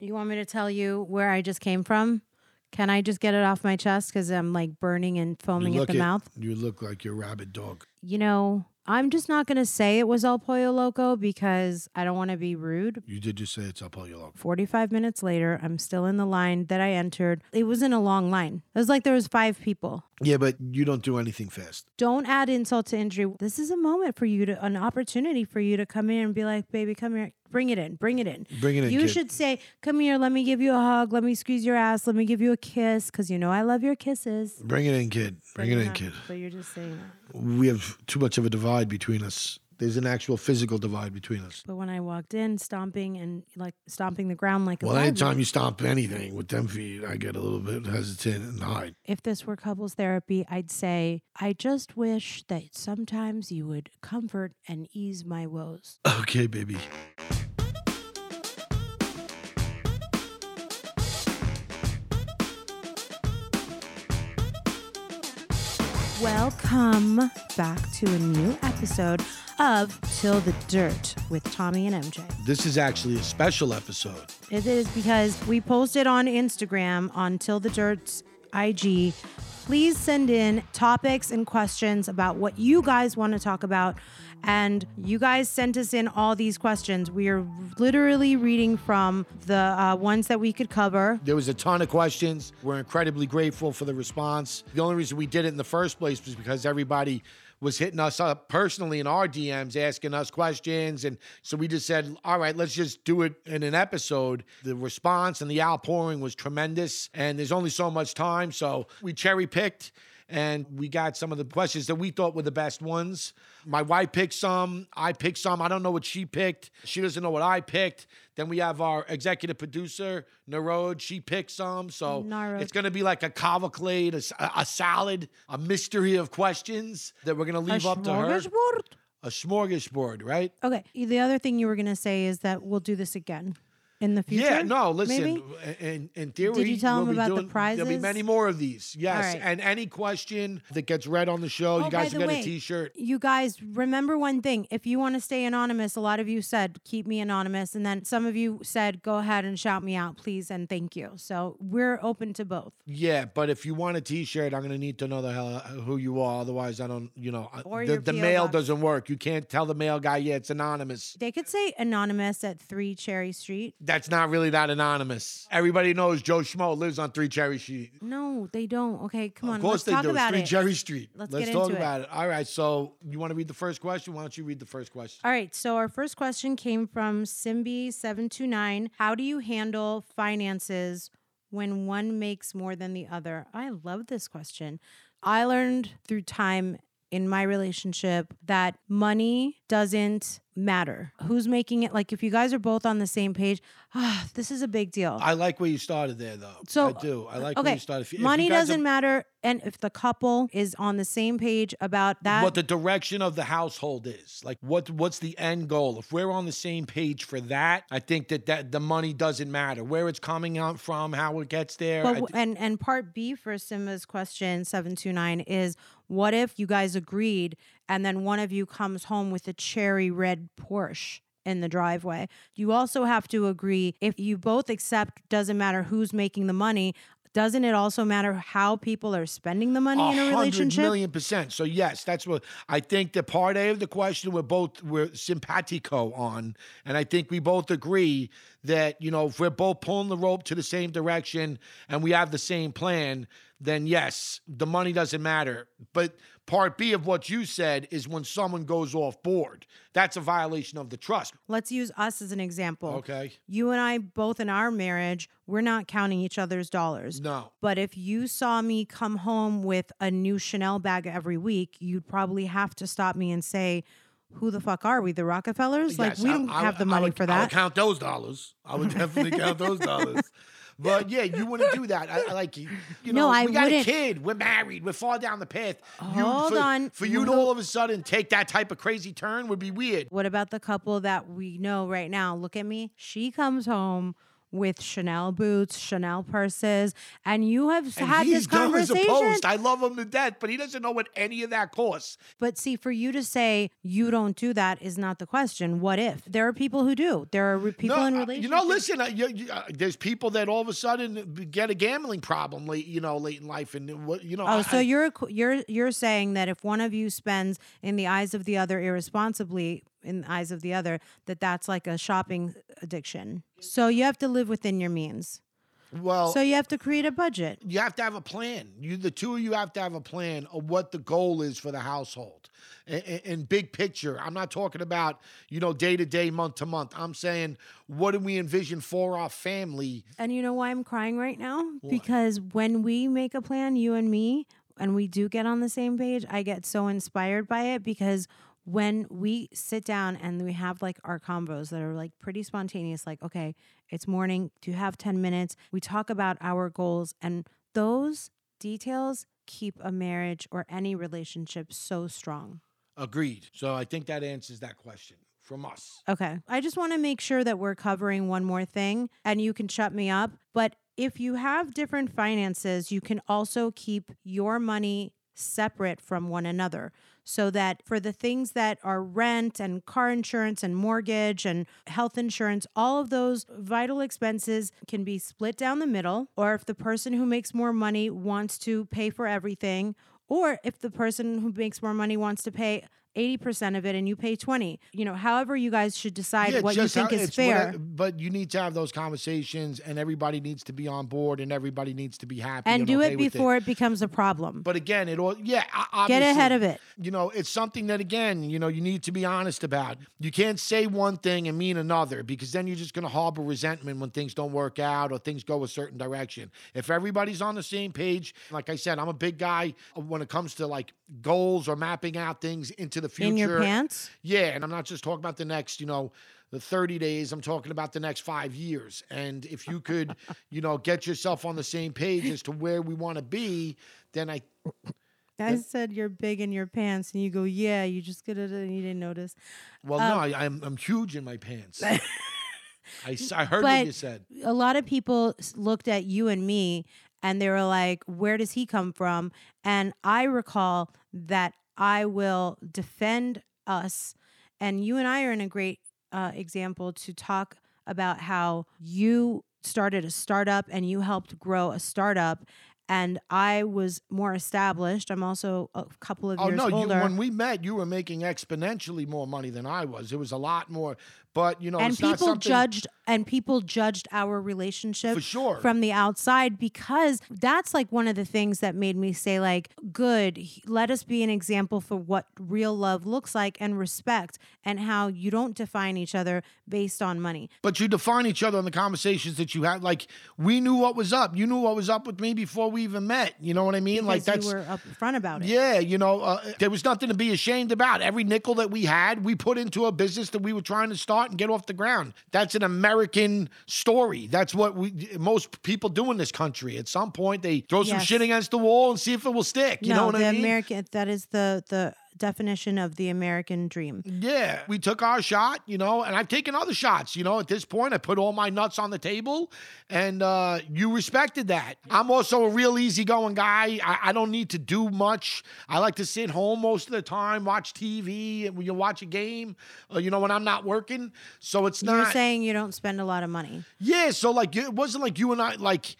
You want me to tell you where I just came from? Can I just get it off my chest because I'm like burning and foaming at the it- mouth? You look like your rabid dog. You know, I'm just not going to say it was El Pollo Loco because I don't want to be rude. You did just say it's El your log. 45 minutes later, I'm still in the line that I entered. It wasn't a long line. It was like there was five people. Yeah, but you don't do anything fast. Don't add insult to injury. This is a moment for you to, an opportunity for you to come in and be like, baby, come here. Bring it in. Bring it in. Bring it in, You kid. should say, come here. Let me give you a hug. Let me squeeze your ass. Let me give you a kiss because you know I love your kisses. Bring it in, kid. But Bring it in, kid. But you're just saying that. We have too much of a divide between us. There's an actual physical divide between us. But when I walked in, stomping and like stomping the ground like a Well, bald anytime you stomp anything with them feet, I get a little bit hesitant and hide. if this were couples therapy, I'd say, I just wish that sometimes you would comfort and ease my woes. Okay, baby. Welcome back to a new episode of Till the Dirt with Tommy and MJ. This is actually a special episode. It is because we posted on Instagram on Till the Dirt's IG. Please send in topics and questions about what you guys want to talk about. And you guys sent us in all these questions. We are literally reading from the uh, ones that we could cover. There was a ton of questions. We're incredibly grateful for the response. The only reason we did it in the first place was because everybody was hitting us up personally in our DMs, asking us questions. And so we just said, all right, let's just do it in an episode. The response and the outpouring was tremendous. And there's only so much time. So we cherry picked and we got some of the questions that we thought were the best ones. My wife picked some, I picked some. I don't know what she picked. She doesn't know what I picked. Then we have our executive producer, Narod. She picked some. So Narod. it's going to be like a cavalcade, a salad, a mystery of questions that we're going to leave A up to her. smorgasbord? A smorgasbord, right? Okay. The other thing you were going to say is that we'll do this again in the future. Yeah, no, listen. maybe? In, in theory, Did you tell we'll them about the doing- There'll be many more of these. Yes, right. and any question that gets read on the show, Oh, you guys will get way, a T-shirt. You guys remember one thing. If you want to stay anonymous, a lot of you said keep me anonymous, and then some of you said go ahead and shout me out, please and thank you. So we're open to both. Yeah, but if you want a T-shirt, I'm gonna need to know the hell who you are. Otherwise, I don't. You know, Or the, the mail box. doesn't work. You can't tell the mail guy, yeah, it's anonymous. They could say anonymous at Three Cherry Street. That's not really that anonymous. Everybody knows Joe Schmo lives on Three Cherry Street. No, they don't. Okay, come on. Of course let's they talk do. about it's Three it. Cherry Street. Let's Let's get talk into it. it. All right. So you want to read the first question? Why don't you read the first question? All right, so our first question came from Simbi729. How do you handle finances when one makes more than the other? I love this question. I learned through time in my relationship that money doesn't matter. Who's making it? Like, if you guys are both on the same page, ah, this is a big deal. I like where you started there, though. So I do. I like where okay, you started. If if money you doesn't are- matter, and if the couple is on the same page about that, what the direction of the household is like what what's the end goal if we're on the same page for that i think that, that the money doesn't matter where it's coming out from how it gets there But and and part B for Simba's question seven two nine is what if you guys agreed and then one of you comes home with a cherry red Porsche in the driveway? You also have to agree if you both accept doesn't matter who's making the money. doesn't it also matter how people are spending the money in a relationship? million percent. So yes, that's what I think. The part A of the question we're both we're simpatico on, and I think we both agree that you know if we're both pulling the rope to the same direction and we have the same plan, then yes, the money doesn't matter. But part B of what you said is when someone goes off board, that's a violation of the trust. Let's use us as an example. Okay. You and I both in our marriage, we're not counting each other's dollars. No. But if you saw me come home with a new Chanel bag every week, you'd probably have to stop me and say, who the fuck are we? The Rockefellers? Like we I- don't I- have the money would- for that. I would count those dollars. I would definitely count those dollars. But yeah, you wouldn't do that. I, I like you. You No, know, I we got wouldn't. a kid. We're married. We're far down the path. You- Hold for, on. For you to all of a sudden take that type of crazy turn would be weird. What about the couple that we know right now? Look at me. She comes home with Chanel boots, Chanel purses, and you have And had he's this dumb as a conversation. post. I love him to death, but he doesn't know what any of that costs. But see, for you to say you don't do that is not the question. What if there are people who do? There are re- people No, in relationships. You know, listen. Uh, you, you, uh, there's people that all of a sudden get a gambling problem late, you know, late in life, and what you know. Oh, I- so you're you're you're saying that if one of you spends in the eyes of the other irresponsibly in the eyes of the other, that that's like a shopping addiction. So you have to live within your means. well, So you have to create a budget. you have to have a plan. You, the two of you, have to have a plan of what the goal is for the household. In, in big picture, I'm not talking about you know day to day, month to month. I'm saying what do we envision for our family? And you know why I'm crying right now? Because when we make a plan, you and me, and we do get on the same page, I get so inspired by it because when we sit down and we have like our combos that are like pretty spontaneous, like, okay, it's morning, do you have 10 minutes? We talk about our goals, and those details keep a marriage or any relationship so strong. Agreed. So I think that answers that question from us. Okay. I just want to make sure that we're covering one more thing and you can shut me up. But if you have different finances, you can also keep your money separate from one another so that for the things that are rent and car insurance and mortgage and health insurance, all of those vital expenses can be split down the middle. Or if the person who makes more money wants to pay for everything, or if the person who makes more money wants to pay 80% of it and you pay 20 you know however you guys should decide Yeah, what you think how- is fair whatever- but you need to have those conversations, and everybody needs to be on board, and everybody needs to be happy and do okay it before it. becomes a problem But again, it all yeah. get ahead of it You know, it's something that again, you know, you need to be honest about. You can't say one thing and mean another because then you're just going to harbor resentment when things don't work out or things go a certain direction. If everybody's on the same page, like I said, I'm a big guy when it comes to like goals or mapping out things into the future. in your pants Yeah, and I'm not just talking about the next, you know, the 30 days. I'm talking about the next five years. And if you could, you know, get yourself on the same page as to where we want to be, then I i said you're big in your pants and you go yeah you just get it and you didn't notice Well, Um, no, I, I'm I'm huge in my pants. I, I heard what you said. a lot of people looked at you and me and they were like, Where does he come from? And I recall that I will defend us. And you and I are in a great uh, example to talk about how you started a startup and you helped grow a startup. And I was more established. I'm also a couple of years older Oh years no! You, older. when we met, you were making exponentially more money than I was. It was a lot more, but you know, and people judged and people judged our relationship For sure. from the outside because that's like one of the things that made me say like good let us be an example for what real love looks like and respect and how you don't define each other based on money But you define each other in the conversations that you had. Like we knew what was up. You knew what was up with me before we even met. You know what I mean? like that's you were upfront about it Yeah, you know, uh, there was nothing to be ashamed about. Every nickel that we had, we put into a business that we were trying to start and get off the ground. That's an American story. That's what we most people do in this country. At some point, they throw some shit against the wall and see if it will stick. You no know what I mean? american that is the the definition of the american dream Yeah, we took our shot, you know, and I've taken other shots. You know, at this point, I put all my nuts on the table, and uh, you respected that. I'm also a real easygoing guy. I, I don't need to do much. I like to sit home most of the time, watch TV, and when you watch a game, uh, you know, when I'm not working. So it's you're not. saying you don't spend a lot of money yeah, so like it wasn't like you and I like.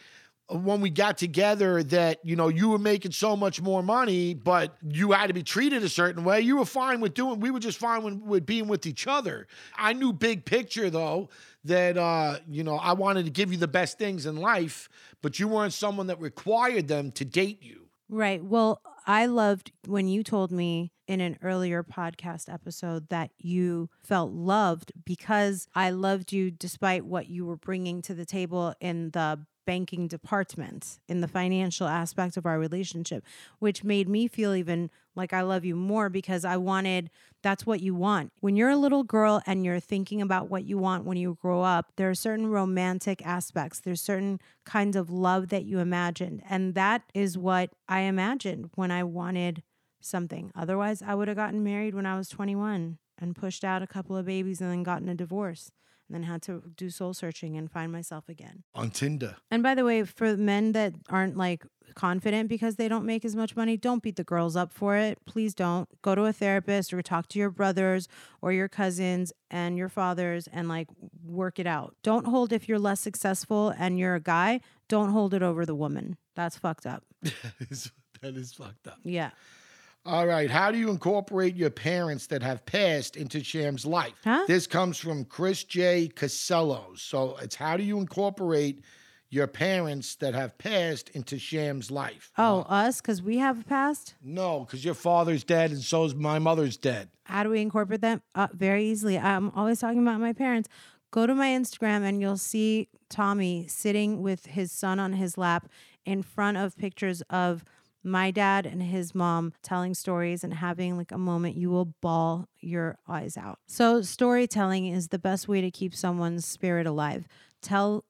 When we got together that you know you were making so much more money, but you had to be treated a certain way. You were fine with doing. We were just fine with, with being with each other. I knew big picture though that uh, you know I wanted to give you the best things in life, but you weren't someone that required them to date you. Right. Well, I loved when you told me in an earlier podcast episode that you felt loved because I loved you despite what you were bringing to the table in the banking department in the financial aspect of our relationship, which made me feel even like I love you more because I wanted that's what you want. When you're a little girl and you're thinking about what you want when you grow up, there are certain romantic aspects, there's certain kinds of love that you imagined. And that is what I imagined when I wanted something. Otherwise, I would have gotten married when I was 21 and pushed out a couple of babies and then gotten a divorce and then had to do soul searching and find myself again. On Tinder. And by the way, for men that aren't like confident because they don't make as much money, don't beat the girls up for it. Please don't. Go to a therapist or talk to your brothers or your cousins and your fathers and like work it out. Don't hold if you're less successful and you're a guy, don't hold it over the woman. That's fucked up. that, is, that is fucked up. Yeah. All right. How do you incorporate your parents that have passed into Sham's life? Huh? This comes from Chris J. Casello. So it's how do you incorporate your parents that have passed into Sham's life? Oh, us? Because we have a past? No, because your father's dead and so's my mother's dead. How do we incorporate them? Uh, very easily. I'm always talking about my parents. Go to my Instagram and you'll see Tommy sitting with his son on his lap in front of pictures of my dad and his mom telling stories and having like a moment you will bawl your eyes out. So storytelling is the best way to keep someone's spirit alive. Tell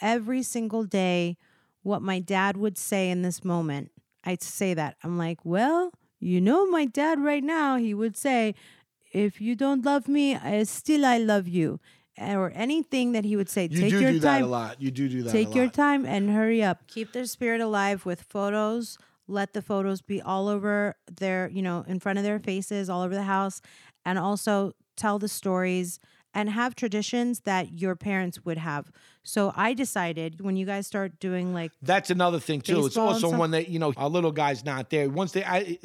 every single day what my dad would say in this moment. I'd say that. I'm like, "Well, you know my dad right now, he would say, if you don't love me, I, still I love you." or anything that he would say. You take do your do time. that a lot. You do do that. Take a your time and hurry up. Keep their spirit alive with photos. Let the photos be all over their, you know, in front of their faces, all over the house, and also tell the stories and have traditions that your parents would have. So I decided when you guys start doing like That's another thing too. It's also when they, you know, our little guy's not there. Once they, I,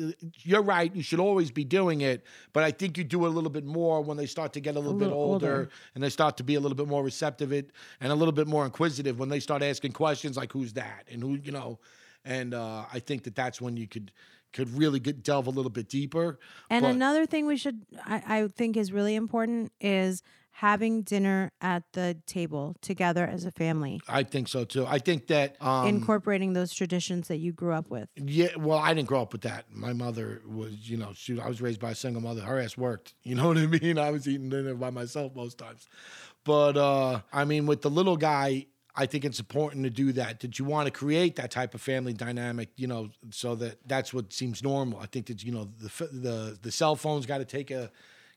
you're right. You should always be doing it, but I think you do it a little bit more when they start to get a little, bit little older, older. and they start to be a little bit more receptive it and a little bit more inquisitive when they start asking questions like who's that and who, you know, and uh, I think that that's when you could could really get delve a little bit deeper. And But- another thing we should, I, I think, is really important is having dinner at the table together as a family, I think so too. I think that um, incorporating those traditions that you grew up with. Yeah, well, I didn't grow up with that. My mother was, you know, she, I was raised by a single mother. Her ass worked. You know what I mean? I was eating dinner by myself most times. But uh, I mean, with the little guy, I think it's important to do that. That you want to create that type of family dynamic, you know, so that that's what seems normal. I think that you know the the the cell phones got to take a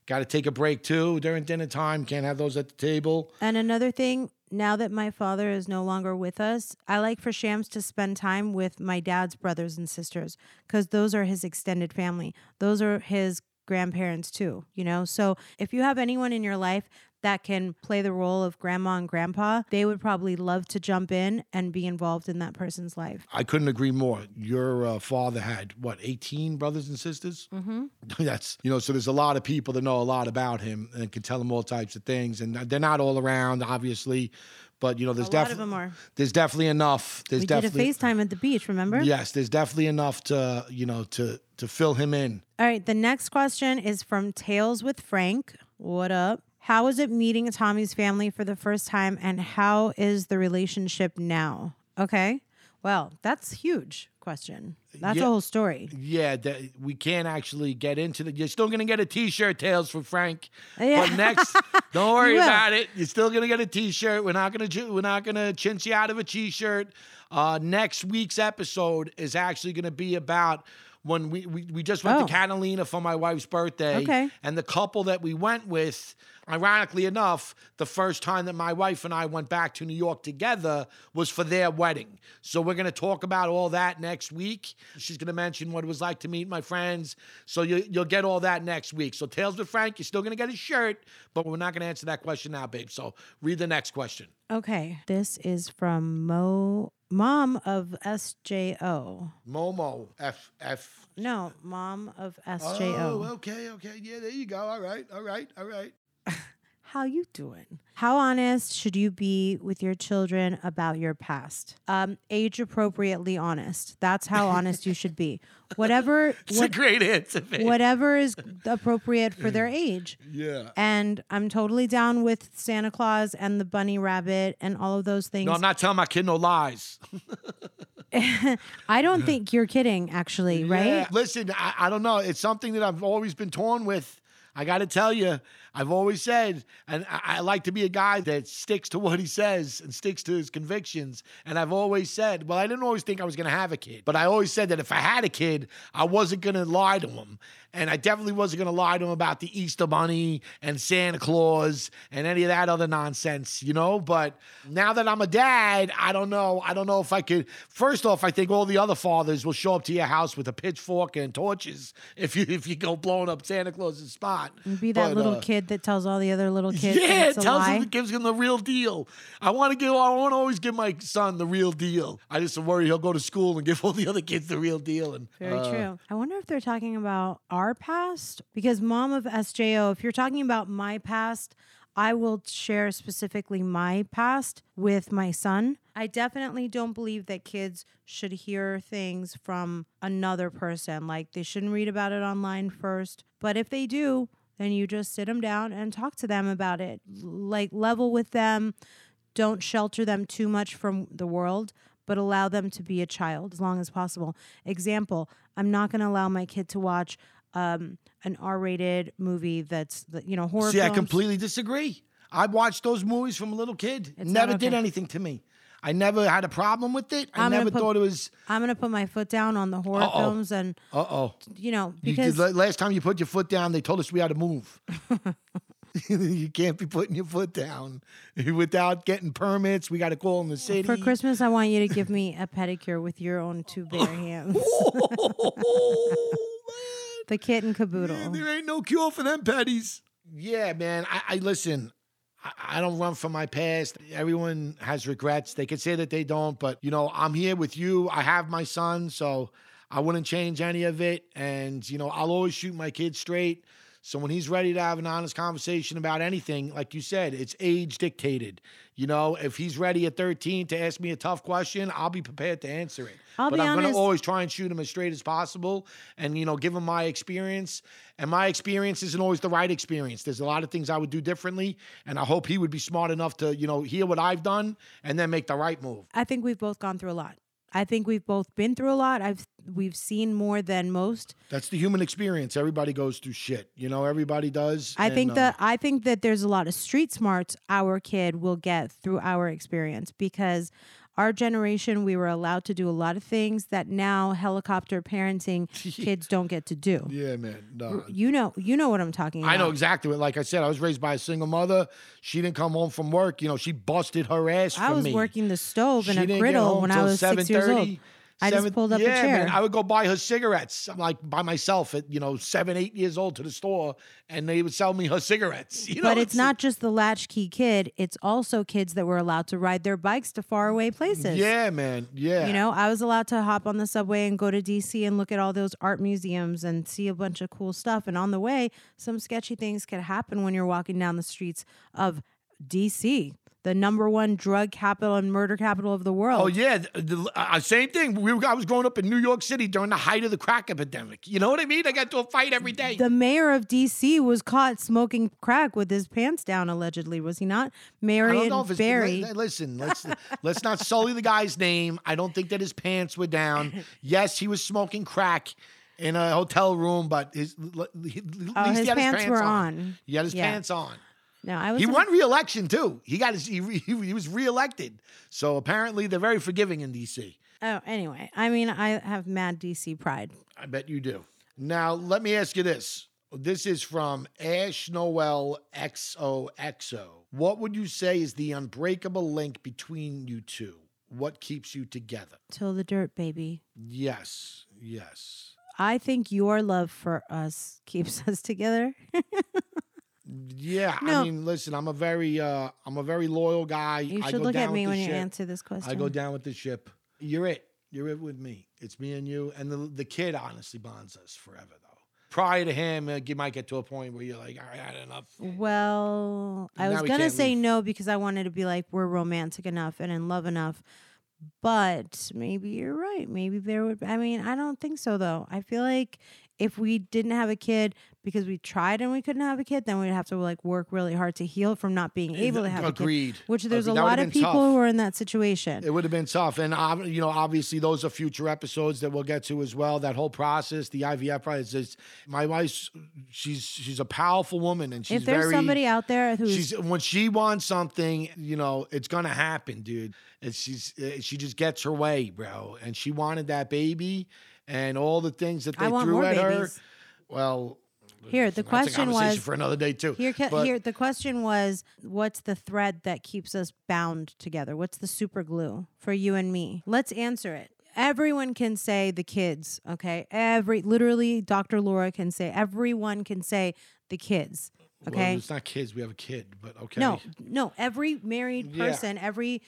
got to take a break too during dinner time. Can't have those at the table. And another thing, now that my father is no longer with us, I like for Shams to spend time with my dad's brothers and sisters because those are his extended family. Those are his grandparents too, you know? So if you have anyone in your life that can play the role of grandma and grandpa, they would probably love to jump in and be involved in that person's life. I couldn't agree more. Your uh, father had what, 18 brothers and sisters? Mm-hmm. That's, you know, so there's a lot of people that know a lot about him and can tell him all types of things. And they're not all around, obviously, but, you know, there's A lot of definitely, there's definitely enough. There's we did a definitely, FaceTime at the beach, remember? yes, there's definitely enough to, you know, to, to fill him in. All right, the next question is from Tales with Frank. What up? How was it meeting Tommy's family for the first time and how is the relationship now? Okay. Well, that's huge question. That's Yeah. a whole story. Yeah, that we can't actually get into the. You're still gonna get a T-shirt, Tales for Frank. Yeah. But next, don't worry about it. You're still gonna get a T-shirt. We're not gonna. We're not gonna chintz you out of a T-shirt. Uh, next week's episode is actually gonna be about when we we, we just went Oh. to Catalina for my wife's birthday. Okay. And the couple that we went with, ironically enough, the first time that my wife and I went back to New York together was for their wedding. So we're going to talk about all that next week. She's going to mention what it was like to meet my friends. So you, you'll get all that next week. So Tales with Frank, you're still going to get a shirt, but we're not going to answer that question now, babe. So read the next question. Okay. This is from Mo Mom of SJO. Momo F F. No, mom of SJO. Oh, okay, okay. Yeah, there you go. All right, all right, all right. How you doing? How honest should you be with your children about your past? Um, age appropriately honest. That's how honest you should be. Whatever It's what, a great answer, whatever is appropriate for their age. Yeah. And I'm totally down with Santa Claus and the bunny rabbit and all of those things. No, I'm not telling my kid no lies. I don't think you're kidding, actually, right? Yeah. Listen, I, I don't know. It's something that I've always been torn with. I got to tell you, I've always said, and I, I like to be a guy that sticks to what he says and sticks to his convictions. And I've always said, well, I didn't always think I was going to have a kid, but I always said that if I had a kid, I wasn't going to lie to him. And I definitely wasn't going to lie to him about the Easter Bunny and Santa Claus and any of that other nonsense, you know? But now that I'm a dad, I don't know. I don't know if I could. First off, I think all the other fathers will show up to your house with a pitchfork and torches if you if you go blowing up Santa Claus's spot. Be that But, little uh, kid that tells all the other little kids yeah, it's tells lie. him, gives him the real deal. I want to give. I want to always give my son the real deal. I just worry he'll go to school and give all the other kids the real deal. And Very uh, true. I wonder if they're talking about our past because mom of SJO, if you're talking about my past, I will share specifically my past with my son. I definitely don't believe that kids should hear things from another person. Like they shouldn't read about it online first. But if they do, then you just sit them down and talk to them about it. Like level with them. Don't shelter them too much from the world but allow them to be a child as long as possible. Example, I'm not going to allow my kid to watch um, an R-rated movie that's you know horror. See, I completely disagree. I watched those movies from a little kid. It's never not did anything to me. I never had a problem with it. I I'm never put- thought it was. I'm going to put my foot down on the horror Uh-oh. films, and Uh oh. you know because did- last time you put your foot down, they told us we had to move. you can't be putting your foot down without getting permits. We got to call in the city. for Christmas I want you to give me a pedicure with your own two bare hands. Oh, the kit and man. caboodle. There ain't no cure for them petties. Yeah, man. I, I listen. I, don't run from my past. Everyone has regrets. They could say that they don't, but you know, I'm here with you. I have my son, so I wouldn't change any of it. And you know, I'll always shoot my kids straight. So when he's ready to have an honest conversation about anything, like you said, it's age dictated. You know, if he's ready at 13 to ask me a tough question, I'll be prepared to answer it. I'll but I'm gonna always try and shoot him as straight as possible and you know give him my experience and my experience isn't always the right experience there's a lot of things i would do differently and i hope he would be smart enough to you know hear what i've done and then make the right move I think we've both gone through a lot. I think we've both been through a lot. I've we've seen more than most. that's the human experience everybody goes through shit you know everybody does I and, think uh, that I think that there's a lot of street smarts our kid will get through our experience because our generation we were allowed to do a lot of things that now helicopter parenting kids don't get to do. yeah man no. You know, you know what I'm talking about. I know exactly what. Like I said, I was raised by a single mother. She didn't come home from work. You know, she busted her ass for I was me. working the stove and She a griddle when I was six years old. 7:30, I just pulled up yeah, a chair. Man, I would go buy her cigarettes. I'm like by myself at you know seven, eight years old to the store, and they would sell me her cigarettes. You know, but it's not just the latchkey kid; it's also kids that were allowed to ride their bikes to faraway places. Yeah, man. Yeah. You know, I was allowed to hop on the subway and go to DC and look at all those art museums and see a bunch of cool stuff. And on the way, some sketchy things could happen when you're walking down the streets of DC, the number one drug capital and murder capital of the world. Oh yeah, the, the- uh, same thing. We were, I was growing up in New York City during the height of the crack epidemic. You know what I mean? I got to a fight every day. The mayor of DC was caught smoking crack with his pants down, allegedly, was he not? Marion know if it's Barry. li- li- Listen, let's let's not sully the guy's name. I don't think that his pants were down. Yes, he was smoking crack in a hotel room, but his, he, at Oh, his he had pants his pants were on. on. He had his Yeah. pants on. No, I was. He won re-election too. He got his he, he, he was re-elected. So apparently they're very forgiving in DC. Oh, anyway, I mean, I have mad DC pride. I bet you do. Now let me ask you this. This is from Ash Noel XOXO. What would you say is the unbreakable link between you two? What keeps you together? Till the dirt, baby. Yes, yes. I think your love for us keeps us together. Yeah, No. I mean, listen, I'm a very uh I'm a very loyal guy. You I should go look down at me when the you ship. answer this question. I go down with the ship. You're it. You're it with me. It's me and you. And the, the kid honestly bonds us forever, though. Prior to him, uh, you might get to a point where you're like, I had enough. Well, I was gonna say leave. no because I wanted to be like we're romantic enough and in love enough. But maybe you're right. Maybe there would. I mean, I don't think so though. I feel like if we didn't have a kid because we tried and we couldn't have a kid, then we'd have to like work really hard to heal from not being able to have Agreed. a kid. Which there's a Agreed. That lot of people tough. who are in that situation. It would have been tough, and you know, obviously, those are future episodes that we'll get to as well. That whole process, the IVF process. Is, my wife, she's she's a powerful woman, and she's if there's very, somebody out there who's She's when she wants something, you know, it's gonna happen, dude. And she's uh, she just gets her way, bro. And she wanted that baby, and all the things that they I threw at her. Well, Here, the question was for another day too. Here, But- here, the question was, what's the thread that keeps us bound together? What's the super glue for you and me? Let's answer it. Everyone can say the kids, okay? Every literally, Dr. Laura can say. Everyone can say the kids, well, okay? it's not kids. We have a kid, but okay. no, no. Every married Yeah. person, every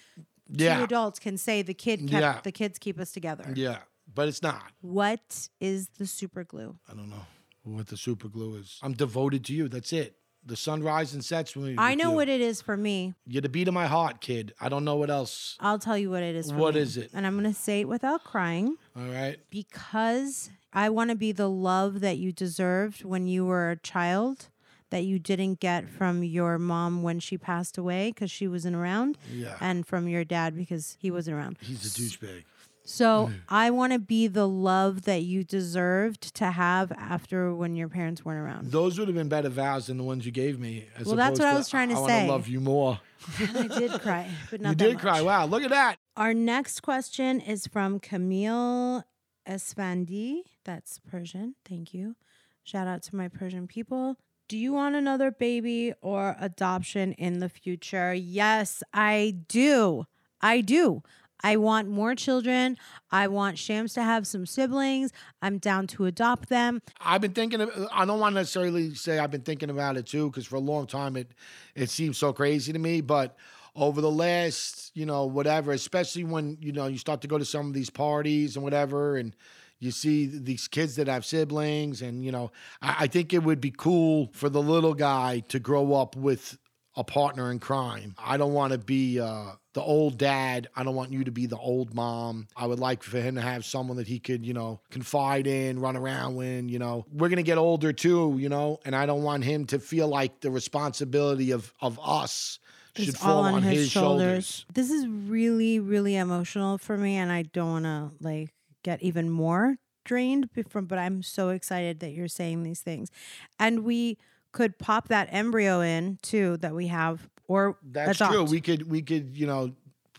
Yeah. two adults can say the kid kept Yeah. the kids keep us together. Yeah, but it's not. What is the super glue? I don't know what the super glue is. I'm devoted to you. That's it. The sun rises and sets when we I know you. what it is for me. You're the beat of my heart, kid. I don't know what else. I'll tell you what it is. For What me. is it? And I'm going to say it without crying. All right. because I want to be the love that you deserved when you were a child that you didn't get from your mom when she passed away because she wasn't around Yeah. and from your dad because he wasn't around. He's a douchebag. So Mm-hmm. I want to be the love that you deserved to have after when your parents weren't around. Those would have been better vows than the ones you gave me. as Well, that's opposed what I was trying to I say. want to love you more. I did cry, but not that you that did much. cry. Wow, look at that. Our next question is from Camille Esfandi. That's Persian. Thank you. Shout out to my Persian people. Do you want another baby or adoption in the future? Yes, I do. I do. I want more children. I want Shams to have some siblings. I'm down to adopt them. I've been thinking. Of, uh, I don't want to necessarily say I've been thinking about it too, because for a long time it it seems so crazy to me. But over the last, you know, whatever, especially when you know you start to go to some of these parties and whatever, and you see these kids that have siblings, and you know, I, I think it would be cool for the little guy to grow up with a partner in crime. I don't want to be uh, the old dad. I don't want you to be the old mom. I would like for him to have someone that he could, you know, confide in, run around with. You know, we're gonna get older too, you know, and I don't want him to feel like the responsibility of of us should It's fall all on, his, shoulders. shoulders. This is really, really emotional for me, and I don't want to like get even more drained from. But I'm so excited that you're saying these things, and we could pop that embryo in too that we have, or That's adopt. true. We could we could you know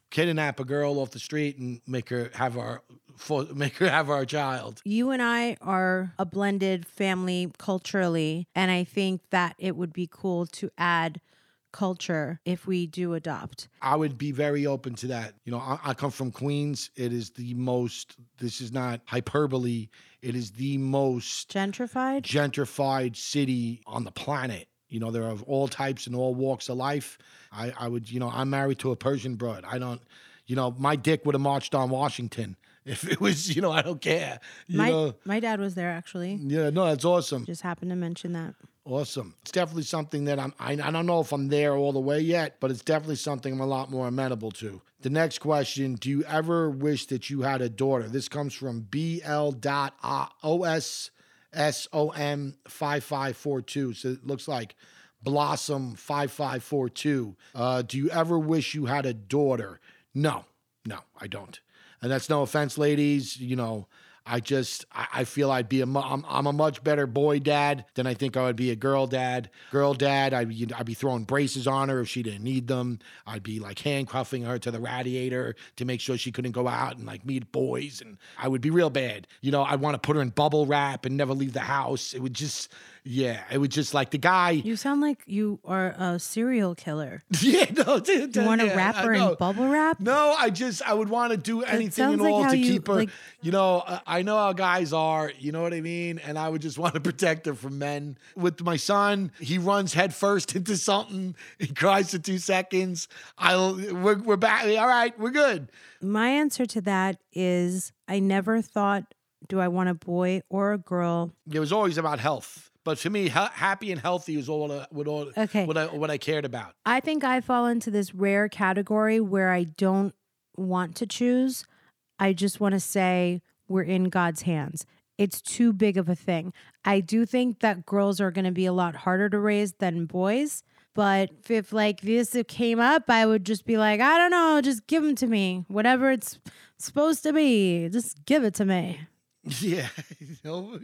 kidnap a girl off the street and make her have our make her have our child. you and I are a blended family culturally, and I think that it would be cool to add culture if we do adopt. I would be very open to that. You know, I, I come from Queens. It is the most. This is not hyperbole. It is the most Gentrified? gentrified city on the planet. You know, there are all types and all walks of life. I, I would, you know, I'm married to a Persian broad. I don't, you know, my dick would have marched on Washington if it was, you know, I don't care. You my know, my dad was there actually. yeah, no, that's awesome. Just happened to mention that. Awesome. It's definitely something that I'm, I, I don't know if I'm there all the way yet, but it's definitely something I'm a lot more amenable to. The next question Do you ever wish that you had a daughter? This comes from BL.OSSOM5542. So it looks like Blossom 5542. Uh, do you ever wish you had a daughter? No, no, I don't. And that's no offense, ladies. You know, I just I, feel I'd be a I'm, I'm a much better boy dad than I think I would be a girl dad. Girl dad, I'd be, I'd be throwing braces on her if she didn't need them. I'd be like handcuffing her to the radiator to make sure she couldn't go out and like meet boys, and I would be real bad. You know, I'd want to put her in bubble wrap and never leave the house. It would just Yeah, it was just like the guy. You sound like you are a serial killer. yeah, no, dude, You want to yeah, wrap her in bubble wrap? No, I just I would want to do anything and like all how to you- keep her. like- you know, uh, I know how guys are. You know what I mean? And I would just want to protect her from men. With my son, he runs headfirst into something. He cries for two seconds. I'll we're we're back. All right, we're good. My answer to that is I never thought, do I want a boy or a girl? It was always about health. But to me, ha- happy and healthy is all uh, what all Okay. what I what I cared about. I think I fall into this rare category where I don't want to choose. I just want to say we're in God's hands. It's too big of a thing. I do think that girls are going to be a lot harder to raise than boys. But if like this came up, I would just be like, I don't know, just give them to me. Whatever it's supposed to be, just give it to me. Yeah. you know,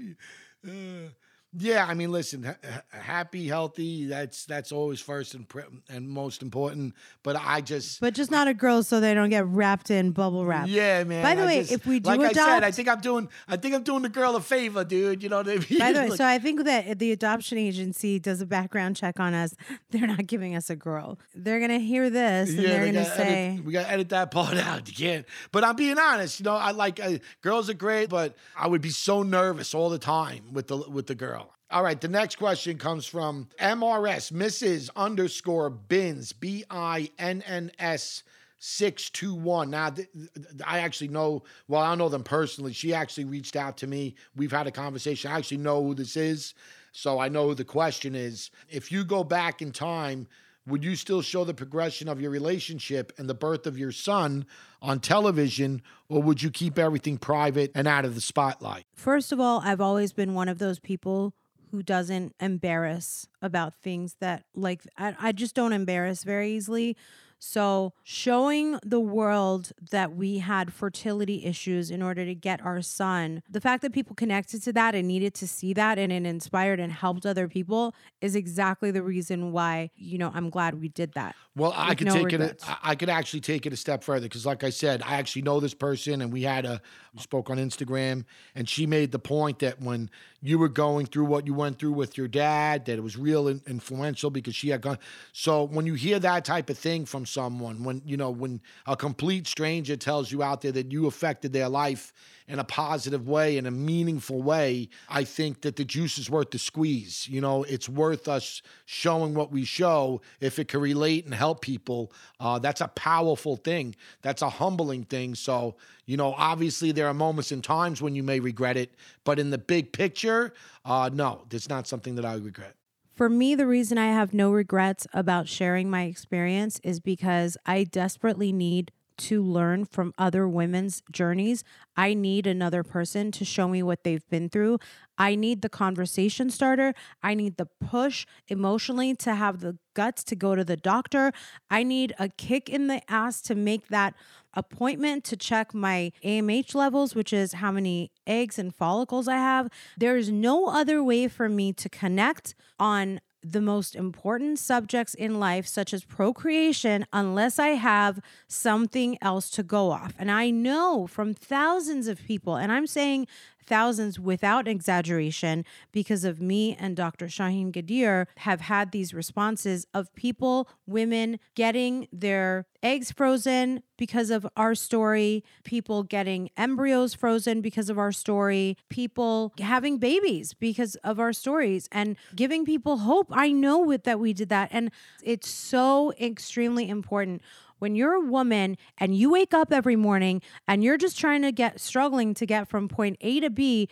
uh, yeah, I mean, listen, ha- ha- happy, healthy, that's that's always first and pre- and most important, but I just But just not a girl so they don't get wrapped in bubble wrap. Yeah, man. By the I way, just- if we do like I said, I think I'm doing I think I'm doing the girl a favor, dude. You know what I mean? By the way, Like- so I think that the adoption agency does a background check on us. They're not giving us a girl. They're gonna hear this and they're they gonna say, edit, we gotta edit that part out. You can't. But I'm being honest. You know, I like uh, girls are great, but I would be so nervous all the time with the with the girl. All right, the next question comes from MRS Mrs. underscore Binns B I N N S. 621. Now, th- th- I actually know, well, I know them personally. She actually reached out to me. We've had a conversation. I actually know who this is. So I know who the question is. If you go back in time, would you still show the progression of your relationship and the birth of your son on television, or would you keep everything private and out of the spotlight? First of all, I've always been one of those people who doesn't embarrass about things that like I, I just don't embarrass very easily. So, showing the world that we had fertility issues in order to get our son, the fact that people connected to that and needed to see that and it inspired and helped other people is exactly the reason why, you know, I'm glad we did that. Well, I could no take regrets. it. I- I could actually take it a step further because, like I said, I actually know this person, and we had a we spoke on Instagram, and she made the point that when you were going through what you went through with your dad, that it was real influential because she had gone. So when you hear that type of thing from someone, when you know when a complete stranger tells you out there that you affected their life in a positive way, in a meaningful way, I think that the juice is worth the squeeze. You know, it's worth us showing what we show if it can relate and help people. Uh, that's a powerful thing. That's a humbling thing. So, you know, obviously there are moments and times when you may regret it, but in the big picture, uh, no, it's not something that I regret. For me, the reason I have no regrets about sharing my experience is because I desperately need to learn from other women's journeys. I need another person to show me what they've been through. I need the conversation starter. I need the push emotionally to have the guts to go to the doctor. I need a kick in the ass to make that appointment to check my AMH levels, which is how many eggs and follicles I have. There is no other way for me to connect on the most important subjects in life, such as procreation, unless I have something else to go off. And I know from thousands of people, and I'm saying thousands without exaggeration, because of me and Dr. Shahin Ghadir have had these responses of people, women getting their eggs frozen because of our story, people getting embryos frozen because of our story, people having babies because of our stories, and giving people hope. I know that we did that. And it's so extremely important when you're a woman and you wake up every morning and you're just trying to get struggling to get from point A to B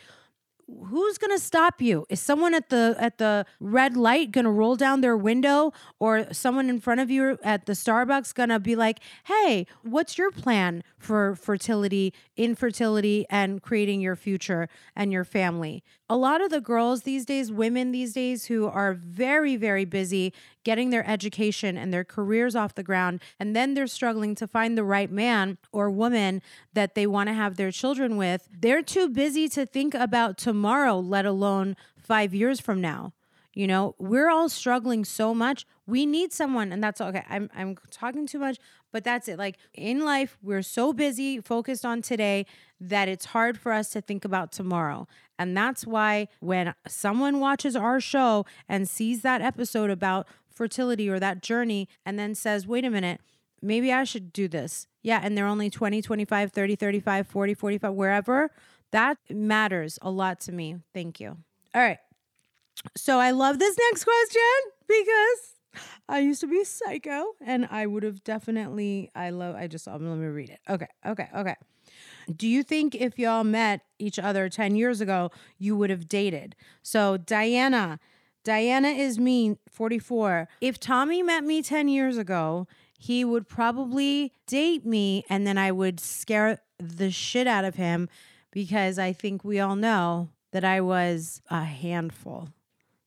who's going to stop you? Is someone at the at the red light going to roll down their window? Or someone in front of you at the starbucks going to be like hey what's your plan for fertility infertility and creating your future and your family a lot of the girls these days women these days who are very very busy getting their education and their careers off the ground and then they're struggling to find the right man or woman that they want to have their children with they're too busy to think about tomorrow let alone 5 years from now You know, we're all struggling so much. We need someone, and that's okay. I'm I'm talking too much, but that's it. Like in life, we're so busy, focused on today, that it's hard for us to think about tomorrow. And that's why when someone watches our show and sees that episode about fertility or that journey and then says, wait a minute, maybe I should do this. Yeah. And they're only 20, 25, 30, 35, 40, 45, wherever. That matters a lot to me. Thank you. All right. So I love this next question because I used to be psycho and I would have definitely, I love, I just, um, let me read it. Okay. Okay. Okay. Do you think if y'all met each other 10 years ago, you would have dated? So, Diana, Diana is me, 44. If Tommy met me 10 years ago, he would probably date me and then I would scare the shit out of him because I think we all know that I was a handful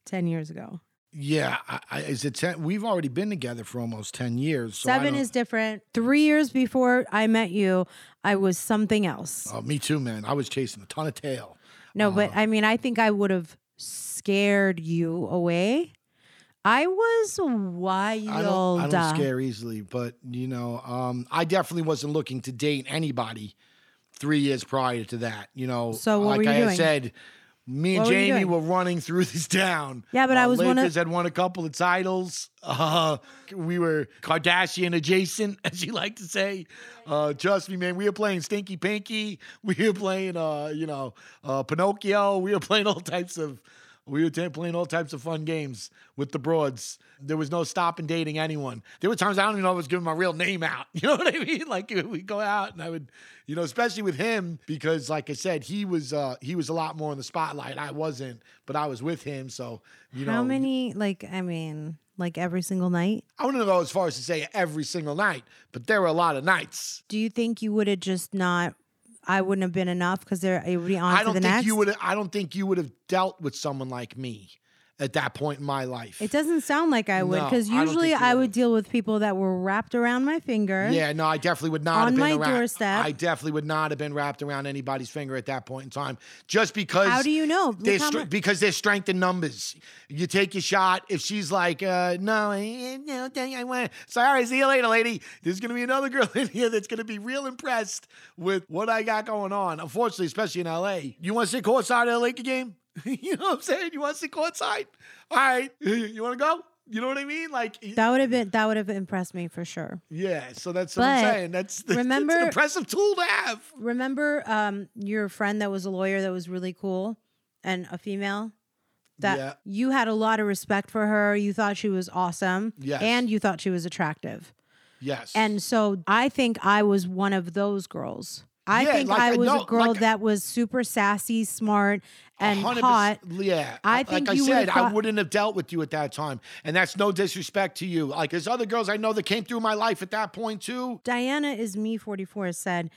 10 years ago. Yeah, I, I, is it ten? We've already been together for almost ten years. So Seven is different. Three years before I met you, I was something else. Oh, me too, man. I was chasing a ton of tail. No, but I mean, I think I would have scared you away. I was wild. I don't, I don't scare easily, but you know, um, I definitely wasn't looking to date anybody three years prior to that. You know, So like I doing? said, me and What were Jamie doing? were running through this town. Yeah, but I Uh, was one of- Lakers had won a couple of titles. Uh, we were Kardashian adjacent, as you like to say. Uh, trust me, man. We were playing Stinky Pinky. We were playing, uh, you know, uh, Pinocchio. We were playing all types of. We were t- playing all types of fun games with the broads. There was no stopping dating anyone. There were times I don't even know if I was giving my real name out. You know what I mean? Like we go out and I would, you know, especially with him because, like I said, he was uh, he was a lot more in the spotlight. I wasn't, but I was with him. So you know, How many? Like, I mean, like every single night. I wouldn't go as far as to say every single night, but there were a lot of nights. Do you think you would have just not? I wouldn't have been enough because they're it would be on I don't the think next. you would. I don't think you would have dealt with someone like me at that point in my life. It doesn't sound like I would because I don't usually you I would've. deal with people that were wrapped around my finger. Yeah, no, I definitely would not On have been my around. doorstep. I definitely would not have been wrapped around anybody's finger at that point in time, just because. How do you know? There's str- because there's strength in numbers. You take your shot. If she's like, uh, no, no, dang, I want. Sorry, see you later, lady. There's gonna be another girl in here that's gonna be real impressed with what I got going on. Unfortunately, especially in LA. You want to sit courtside at a Laker game? you know what I'm saying? You want to sit courtside? All right. You want to go? You know what I mean? Like, That would have been that would have impressed me for sure. yeah. So that's what I'm saying. That's, that's remember- an impressive tool to have. Remember um your friend that was a lawyer that was really cool and a female? That Yeah. you had a lot of respect for her. You thought she was awesome. Yes. And you thought she was attractive. Yes. And so I think I was one of those girls. I Yeah, think like, I uh, was no, a girl like- uh, that was super sassy, smart, and hot. Yeah. I think like you I said, I wouldn't have dealt with you at that time. And that's no disrespect to you. Like there's other girls I know that came through my life at that point too. Diana is me 44 said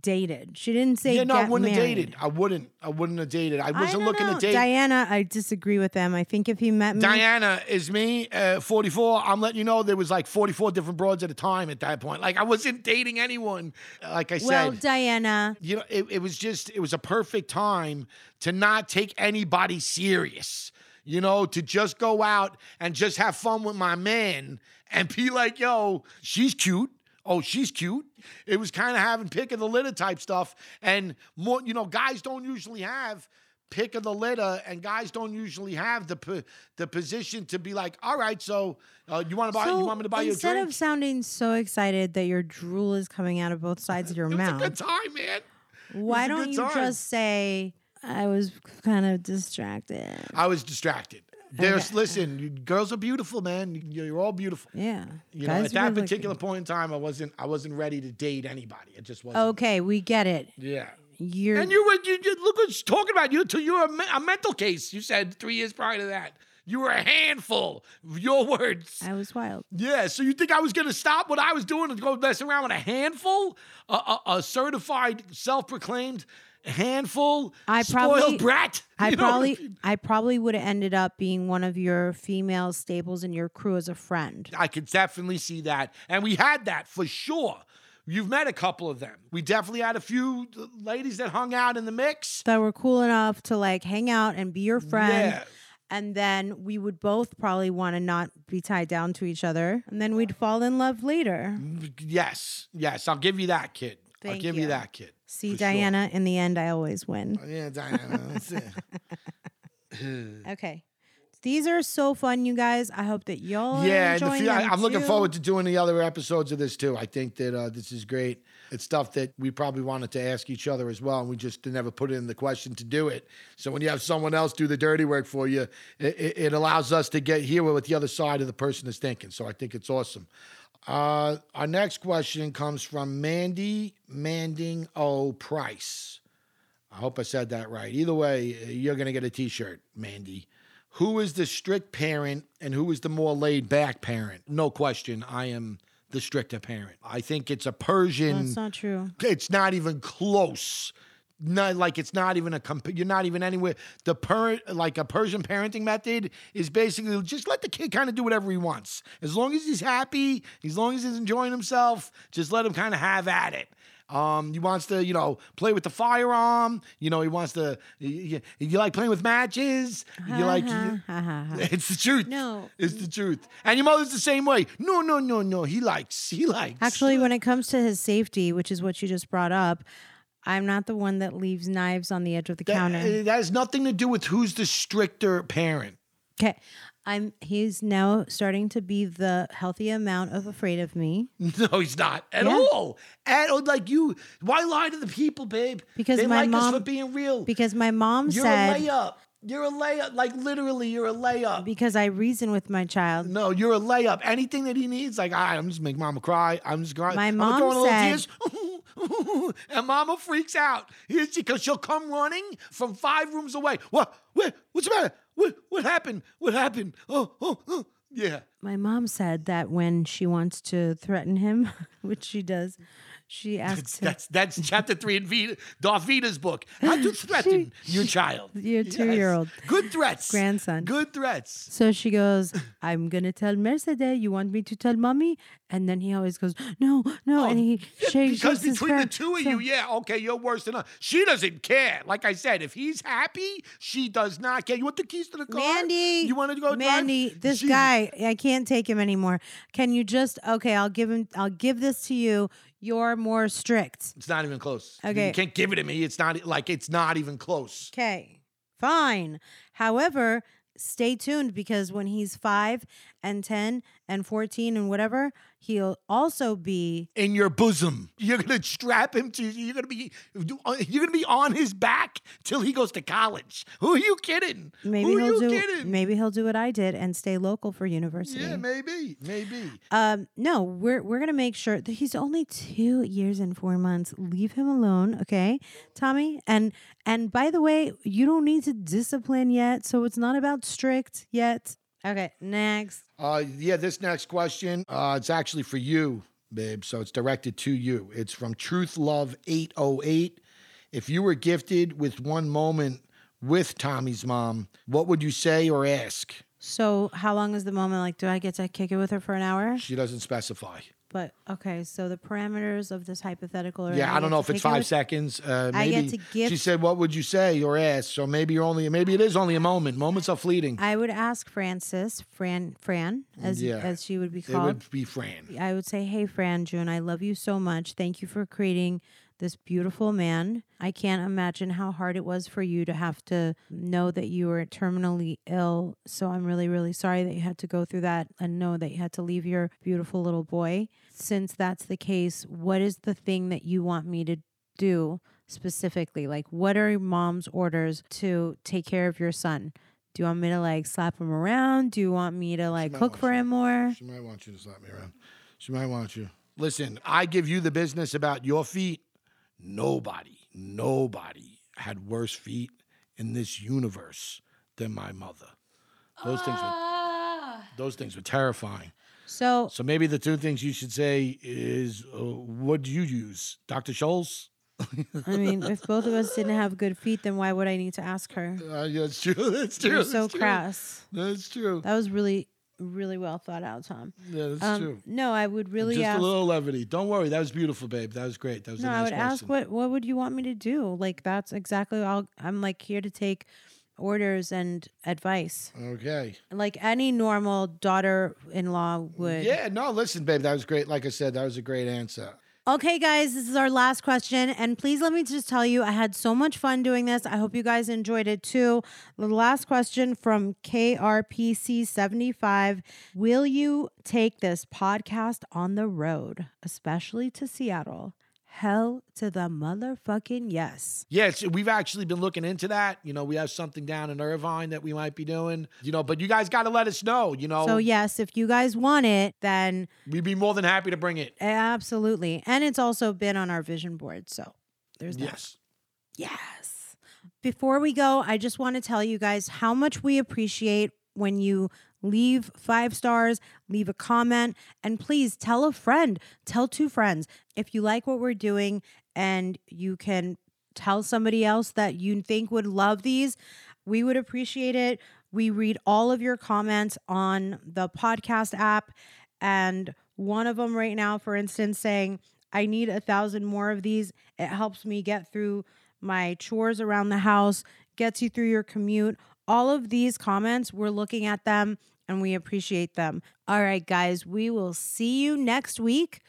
dated. She didn't say yeah, no, I wouldn't married. have dated. I wouldn't. I wouldn't have dated. I I wasn't don't looking know. to date. Diana, I disagree with them. I think if he met me, Diana is me, uh, 44. I'm letting you know there was like 44 different broads at a time at that point. Like I wasn't dating anyone. Like I said, well, Diana, you know, it, it was just, it was a perfect time to not take anybody serious. You know, to just go out and just have fun with my man and be like, yo, she's cute. Oh, she's cute. It was kind of having pick of the litter type stuff. And more, you know, guys don't usually have pick of the litter, and guys don't usually have the po- the position to be like, all right, so uh, you want to buy, so you want me to buy you a instead of sounding so excited that your drool is coming out of both sides of your it was a mouth, good time, man. why don't you time. just say I was kind of distracted? I was distracted. There's, Okay. listen, you, girls are beautiful, man. You- You're all beautiful. Yeah, You know, at that particular you. point in time, I wasn't, I wasn't ready to date anybody. It just wasn't. Okay, we get it. Yeah. You're And you were, you, you look what she's talking about. You, you were a, me- a mental case. You said three years prior to that. You were a handful. Your words. I was wild. Yeah, so you think I was gonna stop what I was doing and go mess around with a handful, a, a, a certified, self-proclaimed handful, I spoiled probably- brat? I You probably? I probably would have ended up being one of your female staples in your crew as a friend. I could definitely see that, and we had that for sure. You've met a couple of them. We definitely had a few ladies that hung out in the mix. That were cool enough to like hang out and be your friend. Yeah. And then we would both probably want to not be tied down to each other. And then we'd fall in love later. Mm, yes, yes, I'll give you that, kid. I'll give you. you. that, kid. See, For sure. Diana, in the end, I always win. Yeah, Diana. Okay. These are so fun, you guys. I hope that y'all are yeah, and the few, I, I'm looking forward to doing the other episodes of this too. I think that uh, this is great. It's stuff that we probably wanted to ask each other as well, and we just never put it in the question to do it. So when you have someone else do the dirty work for you, it, it, it allows us to get here with the other side of the person is thinking. So I think it's awesome. Uh, our next question comes from Mandy Manding O Price. I hope I said that right. Either way, you're going to get a t shirt, Mandy. Who is the strict parent and who is the more laid back parent? No question. I am the stricter parent. I think it's a Persian. That's not true. it's not even close. Not like it's not even a comp- you're not even anywhere. The per like a Persian parenting method is basically just let the kid kind of do whatever he wants. As long as he's happy, as long as he's enjoying himself, just let him kind of have at it. Um, he wants to, you know, play with the firearm. You know, he wants to. You, you like playing with matches. You like. Ha. It's the truth. No. it's the truth. And your mother's the same way. No, no, no, no. He likes. He likes. Actually, when it comes to his safety, which is what you just brought up, I'm not the one that leaves knives on the edge of the that, counter. Uh, it has nothing to do with who's the stricter parent. Okay. I'm he's now starting to be the healthy amount of afraid of me No, he's not at Yeah. all. At all, like you. Why lie to the people, babe? Because they my like us mom- for being real. because my mom You're said a layup. You're a layup. Like literally, you're a layup. because I reason with my child. No, you're a layup. Anything that he needs, like, all right, I'm just make mama cry. I'm just crying. My I'm mom throwing a little said- tears. and mama freaks out. Because she'll come running from five rooms away. What? What? What's the matter? What? What happened? What happened? Oh, oh, oh. Yeah. My mom said that when she wants to threaten him, which she does, she asks him, That's that's chapter three in Vida, Darth Vida's book. How to threaten your child. Your two-year-old Good threats. grandson. Good threats. So she goes, I'm gonna tell Mercedes, you want me to tell mommy? And then he always goes, No, no. Oh, and he Yeah, shakes because between the two of So- you, yeah, okay, you're worse than her. She doesn't care. Like I said, if he's happy, she does not care. You want the keys to the car? Mandy, you want to go drive? Mandy, this She- guy, I can't take him anymore. Can you just okay? I'll give him. I'll give this to you. You're more strict. It's not even close. Okay. you can't give it to me. It's not like it's not even close. Okay, fine. However, stay tuned because when he's five and ten and fourteen and whatever, he'll also be. In your bosom, you're gonna strap him to. You're gonna be. You're gonna be on his back till he goes to college. Who are you kidding? Maybe Who are he'll you do. kidding? Maybe he'll do what I did and stay local for university. Yeah, maybe, maybe. Um, no, we're we're gonna make sure that he's only two years and four months. Leave him alone, okay, Tommy. And and by the way, you don't need to discipline yet, so it's not about strict yet. Okay, next. Uh, yeah, this next question, uh, it's actually for you, babe. So it's directed to you. It's from Truth Love 808. If you were gifted with one moment with Tommy's mom, what would you say or ask? So how long is the moment? Like, do I get to kick it with her for an hour? She doesn't specify. But okay, so the parameters of this hypothetical. Are Yeah, I don't know if it's five seconds. seconds. Uh, I maybe get to gift- she said, "What would you say or ask?" So maybe you're only, maybe it is only a moment. Moments are fleeting. I would ask Francis, Fran, Fran, as Yeah. as she would be it called. would be Fran. I would say, Hey, Fran June, I love you so much. Thank you for creating this beautiful man. I can't imagine how hard it was for you to have to know that you were terminally ill. So I'm really, really sorry that you had to go through that and know that you had to leave your beautiful little boy. Since that's the case, what is the thing that you want me to do specifically? Like, what are mom's orders to take care of your son? Do you want me to like slap him around? Do you want me to like cook for you. him more? She might want you to slap me around. She might want you. Listen, I give you the business about your feet. Nobody, nobody had worse feet in this universe than my mother. Those things were those things were terrifying. So So maybe the two things you should say is, uh, what do you use, Doctor Scholl's? I mean, if both of us didn't have good feet, then why would I need to ask her? Uh, yeah, that's true. That's true. You're so that's true. crass. That's true. That was really, really well thought out, Tom. Yeah, that's Um, true. no, I would really Just ask. a little levity. Don't worry. That was beautiful, babe. That was great. That was no, a I nice would ask what what would you want me to do? Like that's exactly all. I'm like here to take orders and advice, Okay. like any normal daughter-in-law would. Yeah, no, listen, babe, that was great. Like I said, that was a great answer. Okay, guys, this is our last question. And please let me just tell you, I had so much fun doing this. I hope you guys enjoyed it too. The last question from KRPC75 Will you take this podcast on the road, especially to Seattle? Hell to the motherfucking yes. Yes, we've actually been looking into that. You know, we have something down in Irvine that we might be doing. You know, but you guys got to let us know. You know, So, yes, if you guys want it, then we'd be more than happy to bring it. absolutely. And it's also been on our vision board. So, there's that. Yes. Yes. Before we go, I just want to tell you guys how much we appreciate when you leave five stars, leave a comment, and please tell a friend, tell two friends. If you like what we're doing and you can tell somebody else that you think would love these, we would appreciate it. We read all of your comments on the podcast app. And one of them right now, for instance, saying, I need a thousand more of these. It helps me get through my chores around the house, gets you through your commute. All of these comments, we're looking at them and we appreciate them. All right, guys, we will see you next week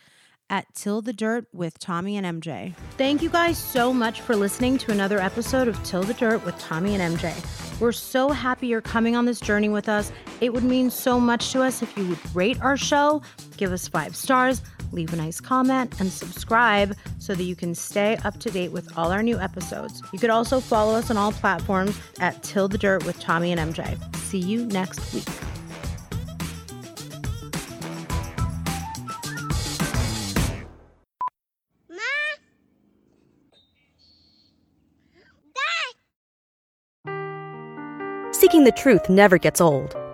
at Till the Dirt with Tommy and MJ. Thank you guys so much for listening to another episode of Till the Dirt with Tommy and MJ. We're so happy you're coming on this journey with us. It would mean so much to us if you would rate our show, give us five stars, leave a nice comment, and subscribe so that you can stay up to date with all our new episodes. You could also follow us on all platforms at Till the Dirt with Tommy and MJ. See you next week. Seeking the truth never gets old.